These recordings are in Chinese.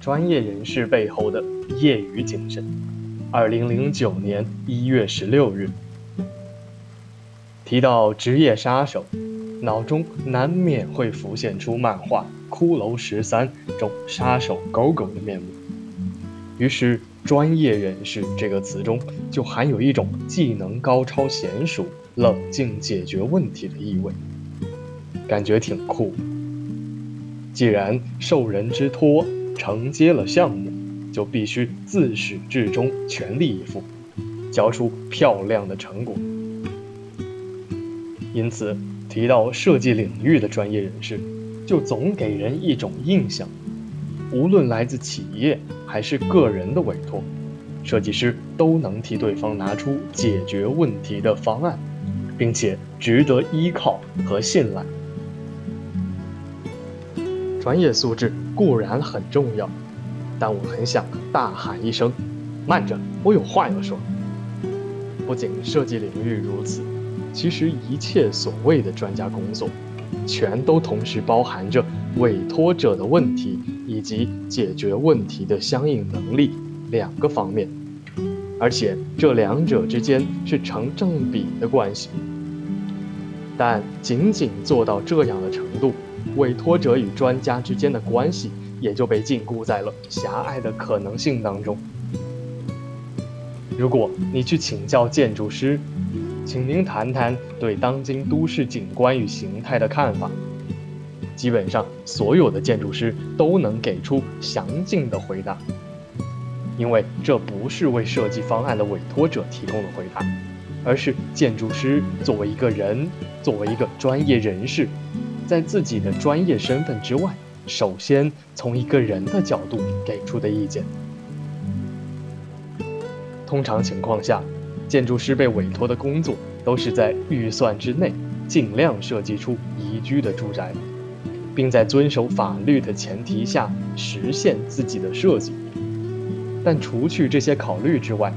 专业人士背后的业余精神。二零零九年一月十六日，提到职业杀手，脑中难免会浮现出漫画《骷髅十三》中杀手狗狗的面目。于是，“专业人士”这个词中就含有一种技能高超、娴熟、冷静解决问题的意味，感觉挺酷。既然受人之托。承接了项目，就必须自始至终全力以赴，交出漂亮的成果。因此，提到设计领域的专业人士，就总给人一种印象：无论来自企业还是个人的委托，设计师都能替对方拿出解决问题的方案，并且值得依靠和信赖。专业素质固然很重要，但我很想大喊一声：“慢着，我有话要说。”不仅设计领域如此，其实一切所谓的专家工作，全都同时包含着委托者的问题以及解决问题的相应能力两个方面，而且这两者之间是成正比的关系。但仅仅做到这样的程度。委托者与专家之间的关系也就被禁锢在了狭隘的可能性当中。如果你去请教建筑师，请您谈谈对当今都市景观与形态的看法。基本上所有的建筑师都能给出详尽的回答，因为这不是为设计方案的委托者提供的回答，而是建筑师作为一个人，作为一个专业人士。在自己的专业身份之外，首先从一个人的角度给出的意见。通常情况下，建筑师被委托的工作都是在预算之内，尽量设计出宜居的住宅，并在遵守法律的前提下实现自己的设计。但除去这些考虑之外，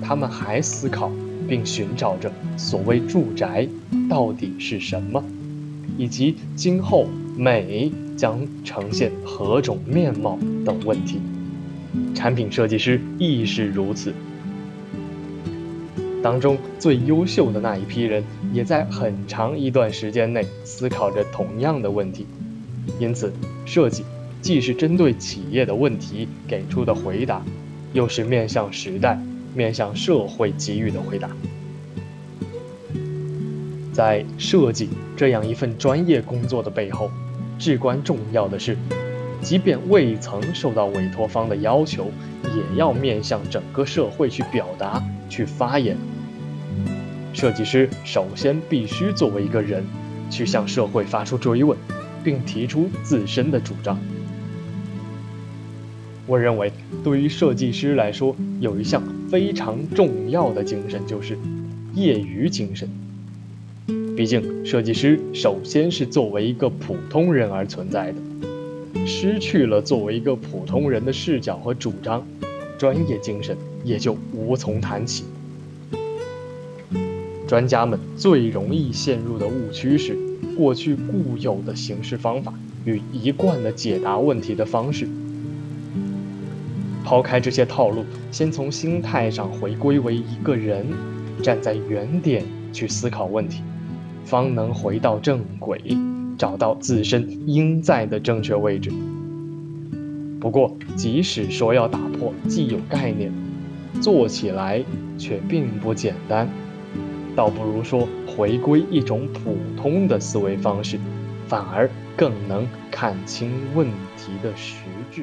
他们还思考并寻找着所谓住宅到底是什么。以及今后美将呈现何种面貌等问题，产品设计师亦是如此。当中最优秀的那一批人，也在很长一段时间内思考着同样的问题。因此，设计既是针对企业的问题给出的回答，又是面向时代、面向社会给予的回答。在设计这样一份专业工作的背后，至关重要的是，即便未曾受到委托方的要求，也要面向整个社会去表达、去发言。设计师首先必须作为一个人，去向社会发出追问，并提出自身的主张。我认为，对于设计师来说，有一项非常重要的精神，就是业余精神。毕竟，设计师首先是作为一个普通人而存在的，失去了作为一个普通人的视角和主张，专业精神也就无从谈起。专家们最容易陷入的误区是，过去固有的行事方法与一贯的解答问题的方式。抛开这些套路，先从心态上回归为一个人，站在原点去思考问题。方能回到正轨，找到自身应在的正确位置。不过，即使说要打破既有概念，做起来却并不简单。倒不如说回归一种普通的思维方式，反而更能看清问题的实质。